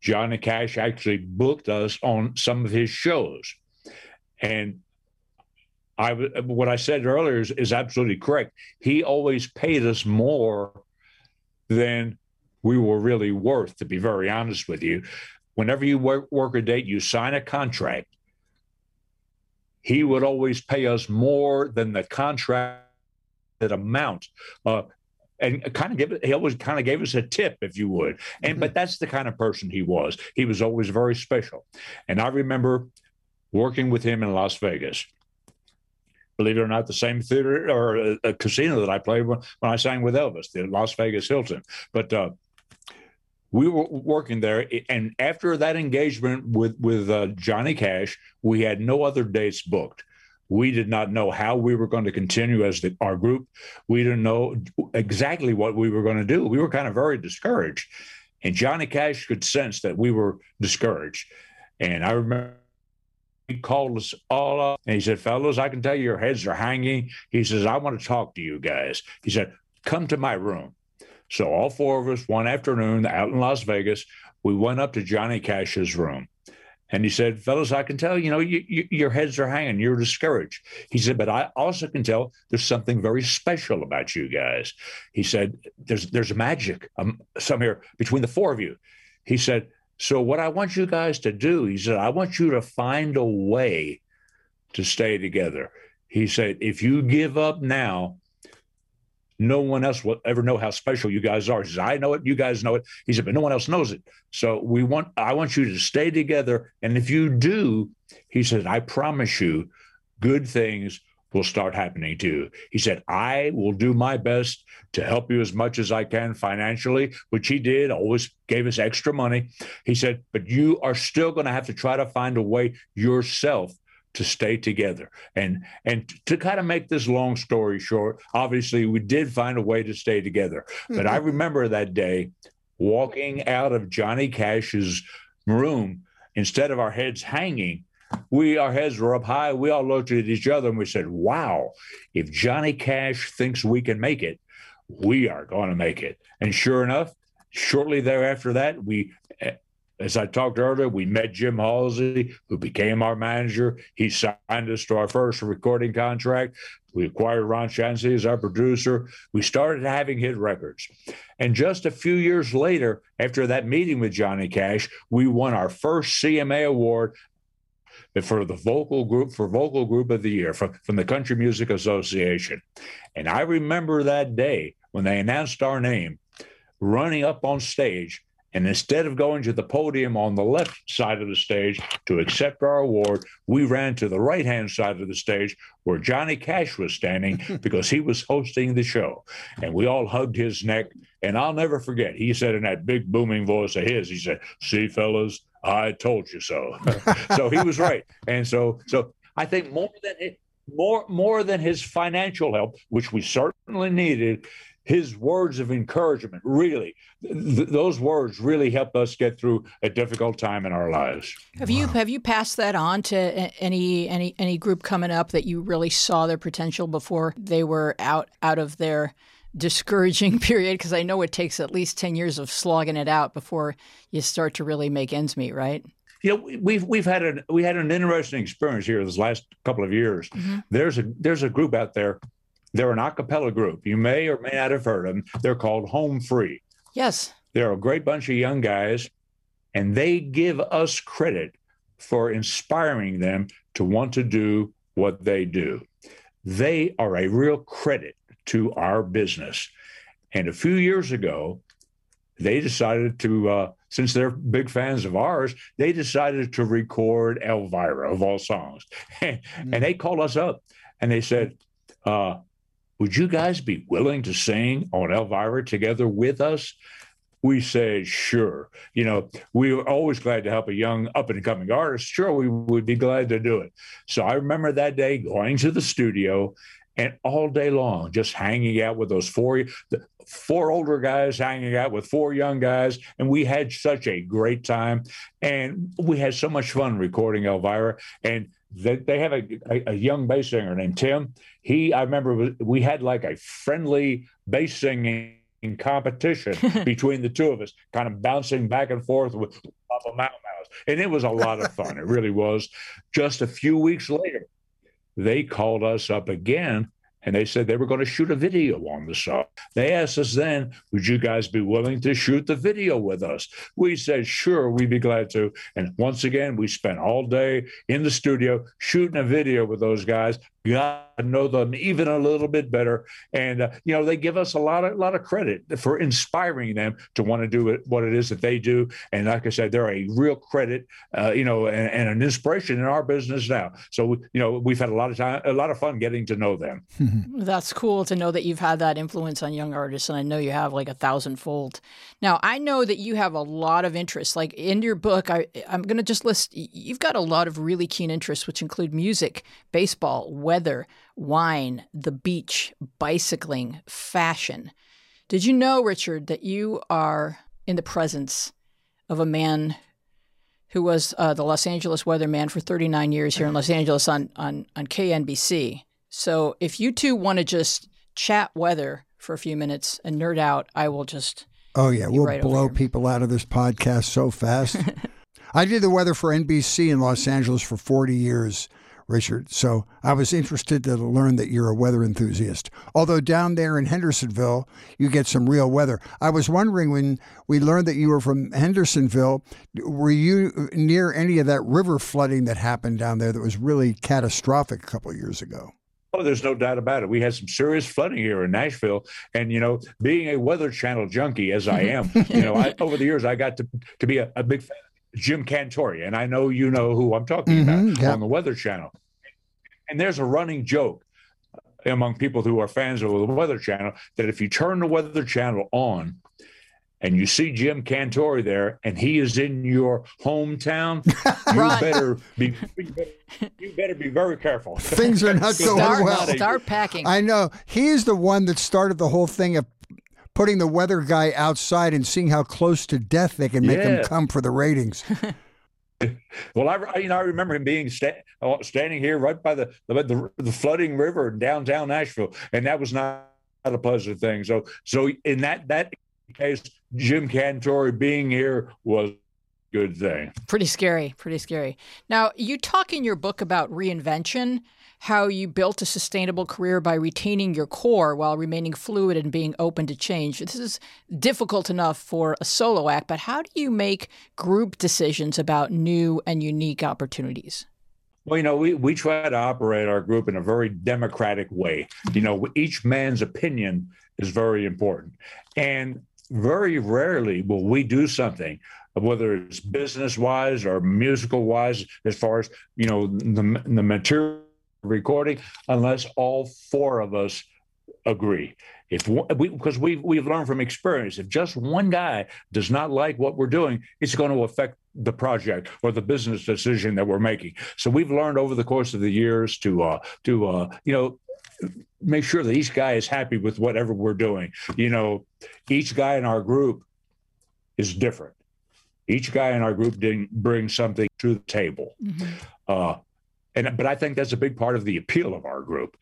Johnny Cash actually booked us on some of his shows. And I, what I said earlier is, is absolutely correct. He always paid us more than we were really worth, to be very honest with you. Whenever you work, work a date, you sign a contract. He would always pay us more than the contract that amount. Uh, and kind of give it, he always kind of gave us a tip, if you would. And mm-hmm. but that's the kind of person he was. He was always very special. And I remember working with him in Las Vegas. Believe it or not, the same theater or a, a casino that I played when, when I sang with Elvis, the Las Vegas Hilton. But uh, we were working there, and after that engagement with with uh, Johnny Cash, we had no other dates booked. We did not know how we were going to continue as the, our group. We didn't know exactly what we were going to do. We were kind of very discouraged. And Johnny Cash could sense that we were discouraged. And I remember he called us all up and he said, Fellows, I can tell you your heads are hanging. He says, I want to talk to you guys. He said, Come to my room. So all four of us, one afternoon out in Las Vegas, we went up to Johnny Cash's room. And he said, Fellas, I can tell, you know, you, you, your heads are hanging. You're discouraged. He said, but I also can tell there's something very special about you guys. He said, there's, there's magic um, some here between the four of you. He said, so what I want you guys to do, he said, I want you to find a way to stay together. He said, if you give up now, no one else will ever know how special you guys are. He says, I know it, you guys know it. He said, but no one else knows it. So we want, I want you to stay together. And if you do, he said, I promise you, good things will start happening to you. He said, I will do my best to help you as much as I can financially, which he did, always gave us extra money. He said, but you are still going to have to try to find a way yourself to stay together. And and to kind of make this long story short, obviously we did find a way to stay together. But I mm-hmm. remember that day walking out of Johnny Cash's room, instead of our heads hanging, we our heads were up high. We all looked at each other and we said, "Wow, if Johnny Cash thinks we can make it, we are going to make it." And sure enough, shortly thereafter that, we as I talked earlier, we met Jim Halsey, who became our manager. He signed us to our first recording contract. We acquired Ron Chancey as our producer. We started having hit records. And just a few years later, after that meeting with Johnny Cash, we won our first CMA award for the vocal group for vocal group of the year from, from the Country Music Association. And I remember that day when they announced our name, running up on stage and instead of going to the podium on the left side of the stage to accept our award, we ran to the right hand side of the stage where Johnny Cash was standing because he was hosting the show. And we all hugged his neck. And I'll never forget, he said in that big booming voice of his, he said, See, fellas, I told you so. so he was right. And so, so I think more than it, more more than his financial help, which we certainly needed, his words of encouragement really th- those words really helped us get through a difficult time in our lives have wow. you have you passed that on to any any any group coming up that you really saw their potential before they were out out of their discouraging period because i know it takes at least 10 years of slogging it out before you start to really make ends meet right you know we've we've had an we had an interesting experience here this last couple of years mm-hmm. there's a there's a group out there they're an a cappella group. You may or may not have heard them. They're called Home Free. Yes. They're a great bunch of young guys, and they give us credit for inspiring them to want to do what they do. They are a real credit to our business. And a few years ago, they decided to, uh, since they're big fans of ours, they decided to record Elvira of all songs. and, mm. and they called us up and they said, uh, would you guys be willing to sing on Elvira together with us? We said, sure. You know, we were always glad to help a young up and coming artist. Sure, we would be glad to do it. So I remember that day going to the studio and all day long just hanging out with those four four older guys hanging out with four young guys and we had such a great time and we had so much fun recording elvira and they, they have a, a, a, young bass singer named Tim. He, I remember we had like a friendly bass singing competition between the two of us, kind of bouncing back and forth with Papa Mouse. And it was a lot of fun. it really was. Just a few weeks later, they called us up again and they said they were going to shoot a video on the song. They asked us then, would you guys be willing to shoot the video with us? We said, sure, we'd be glad to. And once again, we spent all day in the studio shooting a video with those guys got to know them even a little bit better. And uh, you know, they give us a lot of lot of credit for inspiring them to want to do it, what it is that they do. And like I said, they're a real credit, uh, you know, and, and, an inspiration in our business now. So you know, we've had a lot of time, a lot of fun getting to know them. That's cool to know that you've had that influence on young artists, and I know you have like a thousandfold. Now, I know that you have a lot of interests. Like in your book, I I'm going to just list. You've got a lot of really keen interests, which include music, baseball weather, wine, the beach, bicycling, fashion. Did you know, Richard, that you are in the presence of a man who was uh, the Los Angeles weatherman for 39 years here in Los Angeles on, on, on KNBC? So if you two want to just chat weather for a few minutes and nerd out, I will just. Oh, yeah. We'll right blow people out of this podcast so fast. I did the weather for NBC in Los Angeles for 40 years. Richard. So I was interested to learn that you're a weather enthusiast. Although down there in Hendersonville, you get some real weather. I was wondering when we learned that you were from Hendersonville, were you near any of that river flooding that happened down there that was really catastrophic a couple of years ago? Oh, there's no doubt about it. We had some serious flooding here in Nashville, and you know, being a Weather Channel junkie as I am, you know, I, over the years I got to to be a, a big fan Jim Cantore, and I know you know who I'm talking mm-hmm, about yeah. on the Weather Channel. And there's a running joke among people who are fans of the Weather Channel that if you turn the Weather Channel on and you see Jim Cantore there and he is in your hometown, you better be you better be very careful. Things are not going start, well. Start packing. I know. He's the one that started the whole thing of putting the weather guy outside and seeing how close to death they can make yeah. him come for the ratings. well, I you know I remember him being sta- uh, standing here right by the, the the flooding river in downtown Nashville, and that was not a pleasant thing. So so in that that case, Jim Cantore being here was good thing. Pretty scary. Pretty scary. Now, you talk in your book about reinvention, how you built a sustainable career by retaining your core while remaining fluid and being open to change. This is difficult enough for a solo act, but how do you make group decisions about new and unique opportunities? Well, you know, we, we try to operate our group in a very democratic way. You know, each man's opinion is very important. And very rarely will we do something whether it's business wise or musical wise, as far as you know the, the material recording, unless all four of us agree. If we, because we we've learned from experience, if just one guy does not like what we're doing, it's going to affect the project or the business decision that we're making. So we've learned over the course of the years to uh, to uh, you know make sure that each guy is happy with whatever we're doing. You know, each guy in our group is different. Each guy in our group didn't bring something to the table. Mm-hmm. Uh, and but I think that's a big part of the appeal of our group.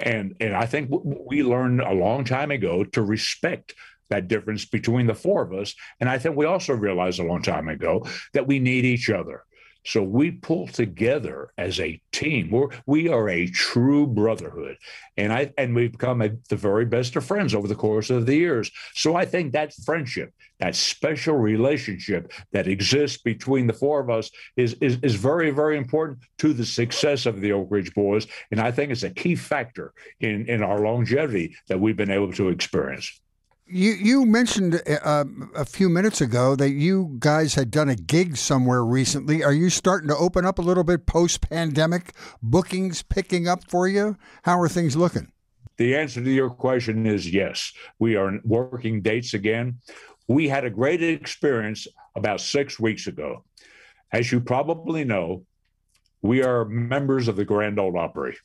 And and I think we learned a long time ago to respect that difference between the four of us. And I think we also realized a long time ago that we need each other. So we pull together as a team. We're, we are a true brotherhood, and I and we've become a, the very best of friends over the course of the years. So I think that friendship, that special relationship that exists between the four of us, is is is very very important to the success of the Oak Ridge Boys, and I think it's a key factor in in our longevity that we've been able to experience. You you mentioned uh, a few minutes ago that you guys had done a gig somewhere recently. Are you starting to open up a little bit post pandemic? Bookings picking up for you? How are things looking? The answer to your question is yes. We are working dates again. We had a great experience about six weeks ago. As you probably know, we are members of the Grand Ole Opry.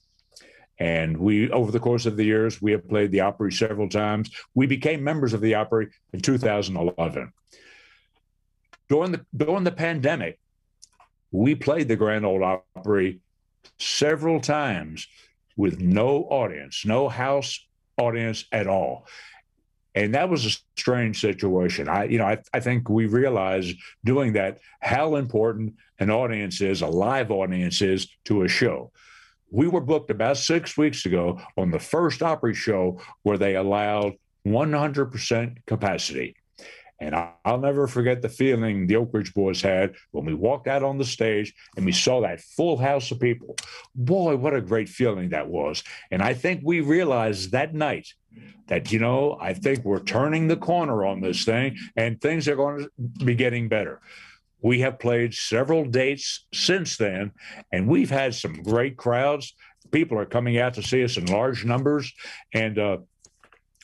And we, over the course of the years, we have played the Opry several times. We became members of the Opry in 2011. During the during the pandemic, we played the Grand Ole Opry several times with no audience, no house audience at all. And that was a strange situation. I, you know, I, I think we realized doing that how important an audience is, a live audience is to a show we were booked about six weeks ago on the first Opry show where they allowed 100% capacity. And I'll never forget the feeling the Oak Ridge Boys had when we walked out on the stage and we saw that full house of people. Boy, what a great feeling that was. And I think we realized that night that, you know, I think we're turning the corner on this thing and things are going to be getting better. We have played several dates since then, and we've had some great crowds. People are coming out to see us in large numbers. And, uh,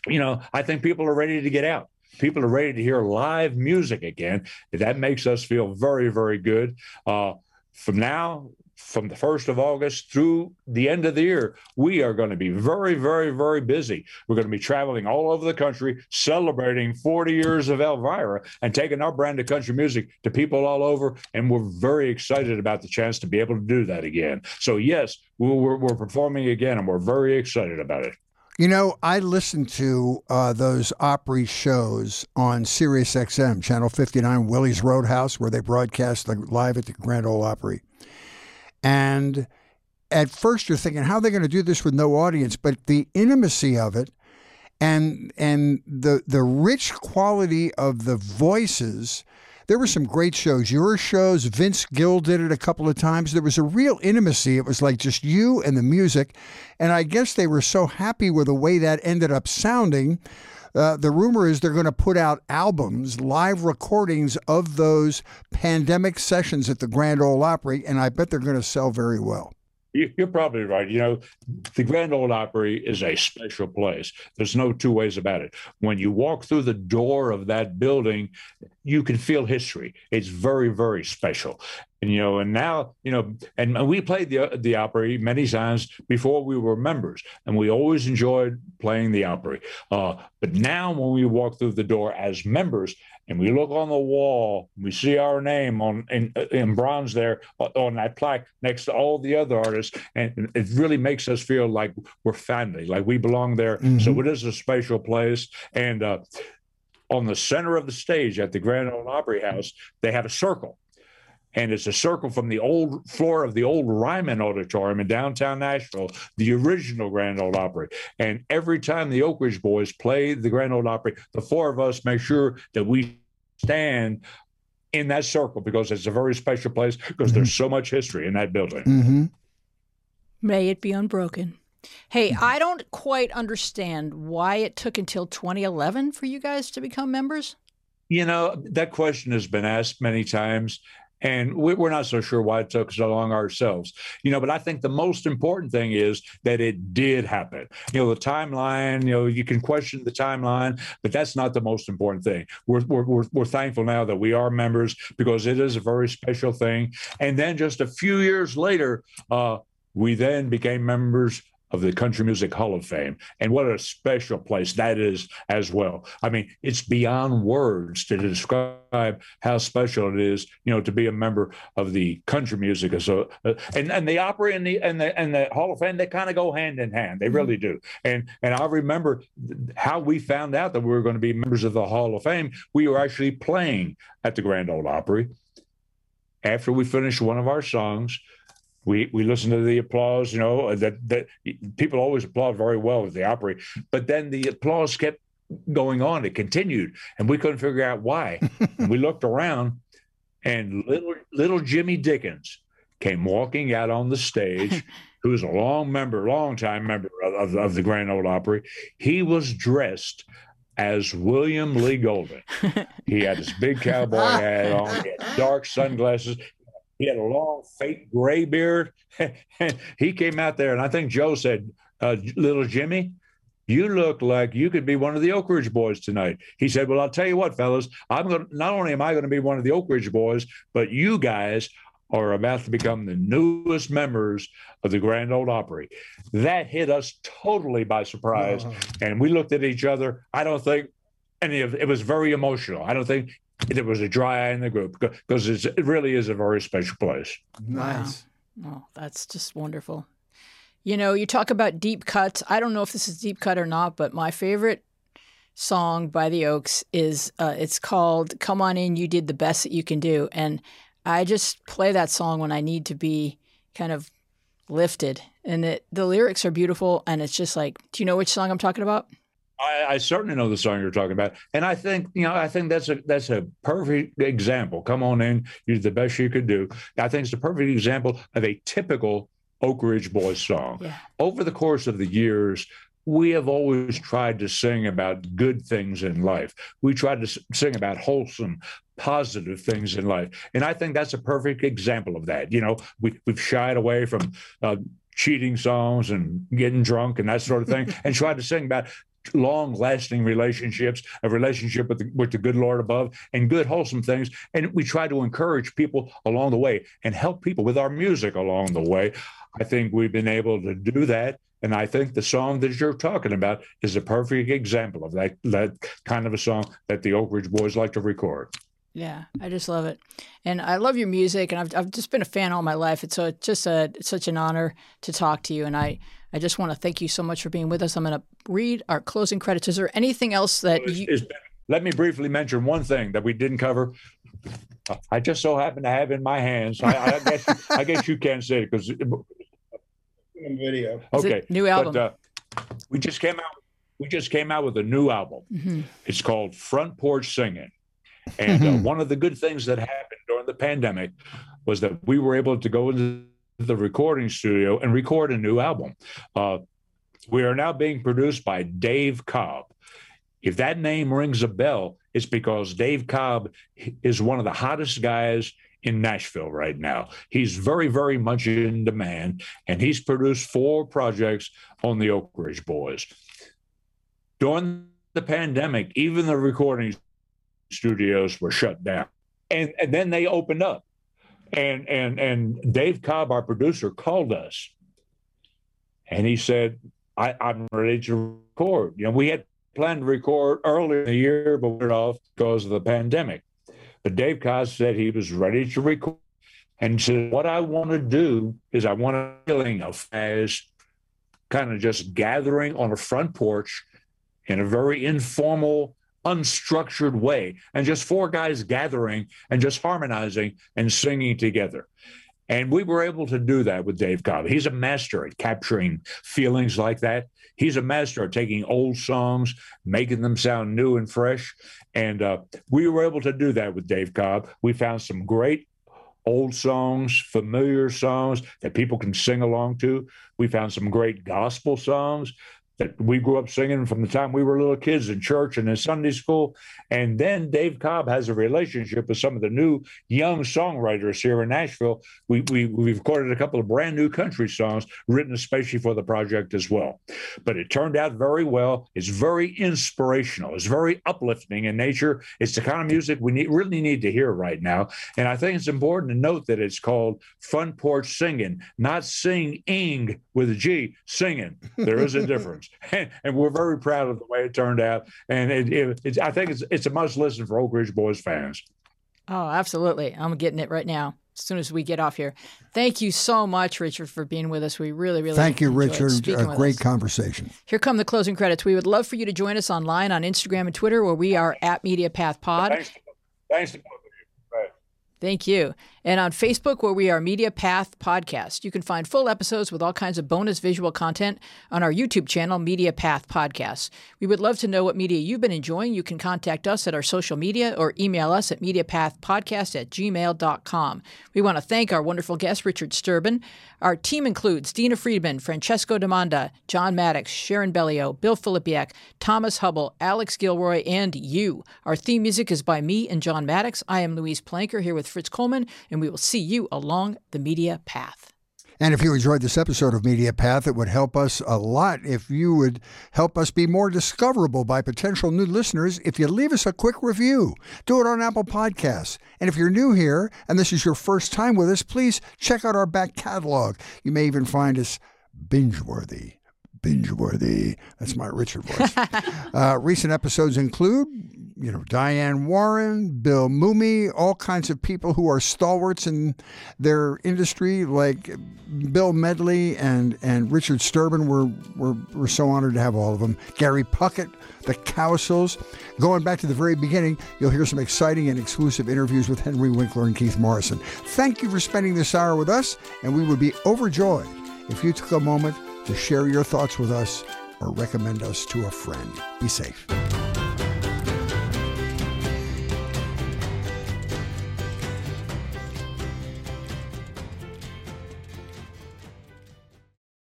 you know, I think people are ready to get out. People are ready to hear live music again. That makes us feel very, very good. Uh, from now from the 1st of August through the end of the year, we are going to be very, very, very busy. We're going to be traveling all over the country, celebrating 40 years of Elvira and taking our brand of country music to people all over. And we're very excited about the chance to be able to do that again. So, yes, we're, we're performing again, and we're very excited about it. You know, I listened to uh, those Opry shows on Sirius XM, Channel 59, Willie's Roadhouse, where they broadcast live at the Grand Ole Opry. And at first you're thinking, how are they going to do this with no audience? But the intimacy of it and and the the rich quality of the voices. There were some great shows. Your shows, Vince Gill did it a couple of times. There was a real intimacy. It was like just you and the music. And I guess they were so happy with the way that ended up sounding uh, the rumor is they're going to put out albums, live recordings of those pandemic sessions at the Grand Ole Opry, and I bet they're going to sell very well. You're probably right. You know, the Grand Ole Opry is a special place. There's no two ways about it. When you walk through the door of that building, you can feel history. It's very, very special. And you know, and now you know, and we played the the Opry many times before we were members, and we always enjoyed playing the Opry. Uh, but now, when we walk through the door as members, and we look on the wall, we see our name on in, in bronze there on that plaque next to all the other artists, and it really makes us feel like we're family, like we belong there. Mm-hmm. So it is a special place, and uh, on the center of the stage at the Grand Ole Opry House, they have a circle. And it's a circle from the old floor of the old Ryman Auditorium in downtown Nashville, the original Grand Ole Opry. And every time the Oak Ridge Boys play the Grand Ole Opry, the four of us make sure that we stand in that circle because it's a very special place because mm-hmm. there's so much history in that building. Mm-hmm. May it be unbroken. Hey, I don't quite understand why it took until 2011 for you guys to become members. You know, that question has been asked many times, and we're not so sure why it took so long ourselves. You know, but I think the most important thing is that it did happen. You know, the timeline, you know, you can question the timeline, but that's not the most important thing. We're, we're, we're, thankful now that we are members because it is a very special thing. And then just a few years later, uh, we then became members of the Country Music Hall of Fame. And what a special place that is as well. I mean, it's beyond words to describe how special it is, you know, to be a member of the country music. So, uh, and, and the Opry and the, and the, and the Hall of Fame, they kind of go hand in hand. They really do. And, and I remember how we found out that we were going to be members of the Hall of Fame. We were actually playing at the Grand Ole Opry. After we finished one of our songs, we we listened to the applause. You know that that people always applaud very well at the Opry, but then the applause kept going on. It continued, and we couldn't figure out why. and we looked around, and little little Jimmy Dickens came walking out on the stage. who was a long member, long time member of, of, of the Grand Ole Opry. He was dressed as William Lee Golden. he had this big cowboy hat on, he had dark sunglasses. He had a long, fake gray beard. he came out there, and I think Joe said, uh, "Little Jimmy, you look like you could be one of the Oak Ridge boys tonight." He said, "Well, I'll tell you what, fellas. I'm going. Not only am I going to be one of the Oak Ridge boys, but you guys." Are about to become the newest members of the Grand Ole Opry. That hit us totally by surprise. Uh-huh. And we looked at each other. I don't think any of it was very emotional. I don't think there was a dry eye in the group because it really is a very special place. Nice. Wow. Oh, that's just wonderful. You know, you talk about deep cuts. I don't know if this is deep cut or not, but my favorite song by the Oaks is uh, it's called "Come On In, You Did the Best That You Can Do," and I just play that song when I need to be kind of lifted. And it, the lyrics are beautiful, and it's just like, do you know which song I'm talking about? I, I, certainly know the song you're talking about, and I think you know I think that's a that's a perfect example. Come on in, you did the best you could do. I think it's a perfect example of a typical Oak Ridge Boys song. Yeah. Over the course of the years, we have always tried to sing about good things in life. We tried to sing about wholesome, positive things in life, and I think that's a perfect example of that. You know, we we've shied away from. Uh, cheating songs and getting drunk and that sort of thing, and tried to sing about long lasting relationships, a relationship with the, with the good Lord above, and good, wholesome things. And we try to encourage people along the way and help people with our music along the way. I think we've been able to do that. And I think the song that you're talking about is a perfect example of that, that kind of a song that the Oak Ridge Boys like to record. Yeah, I just love it, and I love your music, and I've I've just been a fan all my life. It's so it's just a it's such an honor to talk to you, and I I just want to thank you so much for being with us. I'm going to read our closing credits. Is there anything else that you? let me briefly mention one thing that we didn't cover. I just so happen to have in my hands. I, I guess I guess you can't say it because video. Okay, new album. But, uh, we just came out. We just came out with a new album. Mm-hmm. It's called Front Porch Singing. And uh, mm-hmm. one of the good things that happened during the pandemic was that we were able to go into the recording studio and record a new album. Uh, we are now being produced by Dave Cobb. If that name rings a bell, it's because Dave Cobb is one of the hottest guys in Nashville right now. He's very, very much in demand, and he's produced four projects on the Oak Ridge Boys. During the pandemic, even the recording studios were shut down. And, and then they opened up. And and and Dave Cobb, our producer, called us and he said, I, am ready to record. You know, we had planned to record earlier in the year, but we're off because of the pandemic. But Dave Cobb said he was ready to record. And said, What I want to do is I want a feeling of as kind of just gathering on a front porch in a very informal unstructured way and just four guys gathering and just harmonizing and singing together. And we were able to do that with Dave Cobb. He's a master at capturing feelings like that. He's a master at taking old songs, making them sound new and fresh. And uh, we were able to do that with Dave Cobb. We found some great old songs, familiar songs that people can sing along to. We found some great gospel songs that we grew up singing from the time we were little kids in church and in Sunday school. And then Dave Cobb has a relationship with some of the new young songwriters here in Nashville. We, we, we recorded a couple of brand new country songs written especially for the project as well. But it turned out very well. It's very inspirational. It's very uplifting in nature. It's the kind of music we need, really need to hear right now. And I think it's important to note that it's called front porch singing, not singing with a G, singing. There is a difference. And, and, we're very proud of the way it turned out. And it, it, I think it's it's a must listen for Oak Ridge Boys fans. Oh, absolutely! I'm getting it right now. As soon as we get off here, thank you so much, Richard, for being with us. We really, really thank you, Richard. A great us. conversation. Here come the closing credits. We would love for you to join us online on Instagram and Twitter, where we are at Media Path Pod. Thanks. Thanks. Thank you. And on Facebook, where we are Media Path Podcast. You can find full episodes with all kinds of bonus visual content on our YouTube channel, Media Path Podcasts. We would love to know what media you've been enjoying. You can contact us at our social media or email us at mediapathpodcast at gmail.com. We want to thank our wonderful guest, Richard Sterban. Our team includes Dina Friedman, Francesco Demanda, John Maddox, Sharon Bellio, Bill Filipiak, Thomas Hubble, Alex Gilroy, and you. Our theme music is by me and John Maddox. I am Louise Palanker here with Fritz Coleman, and we will see you along the media path. And if you enjoyed this episode of Media Path, it would help us a lot if you would help us be more discoverable by potential new listeners if you leave us a quick review. Do it on Apple Podcasts. And if you're new here and this is your first time with us, please check out our back catalog. You may even find us binge worthy binge worthy. That's my Richard voice. uh, recent episodes include, you know, Diane Warren, Bill Mumy, all kinds of people who are stalwarts in their industry, like Bill Medley and, and Richard Sterban. We're, we're, we're so honored to have all of them. Gary Puckett, the Cowsills. Going back to the very beginning, you'll hear some exciting and exclusive interviews with Henry Winkler and Keith Morrison. Thank you for spending this hour with us, and we would be overjoyed if you took a moment to share your thoughts with us or recommend us to a friend. Be safe.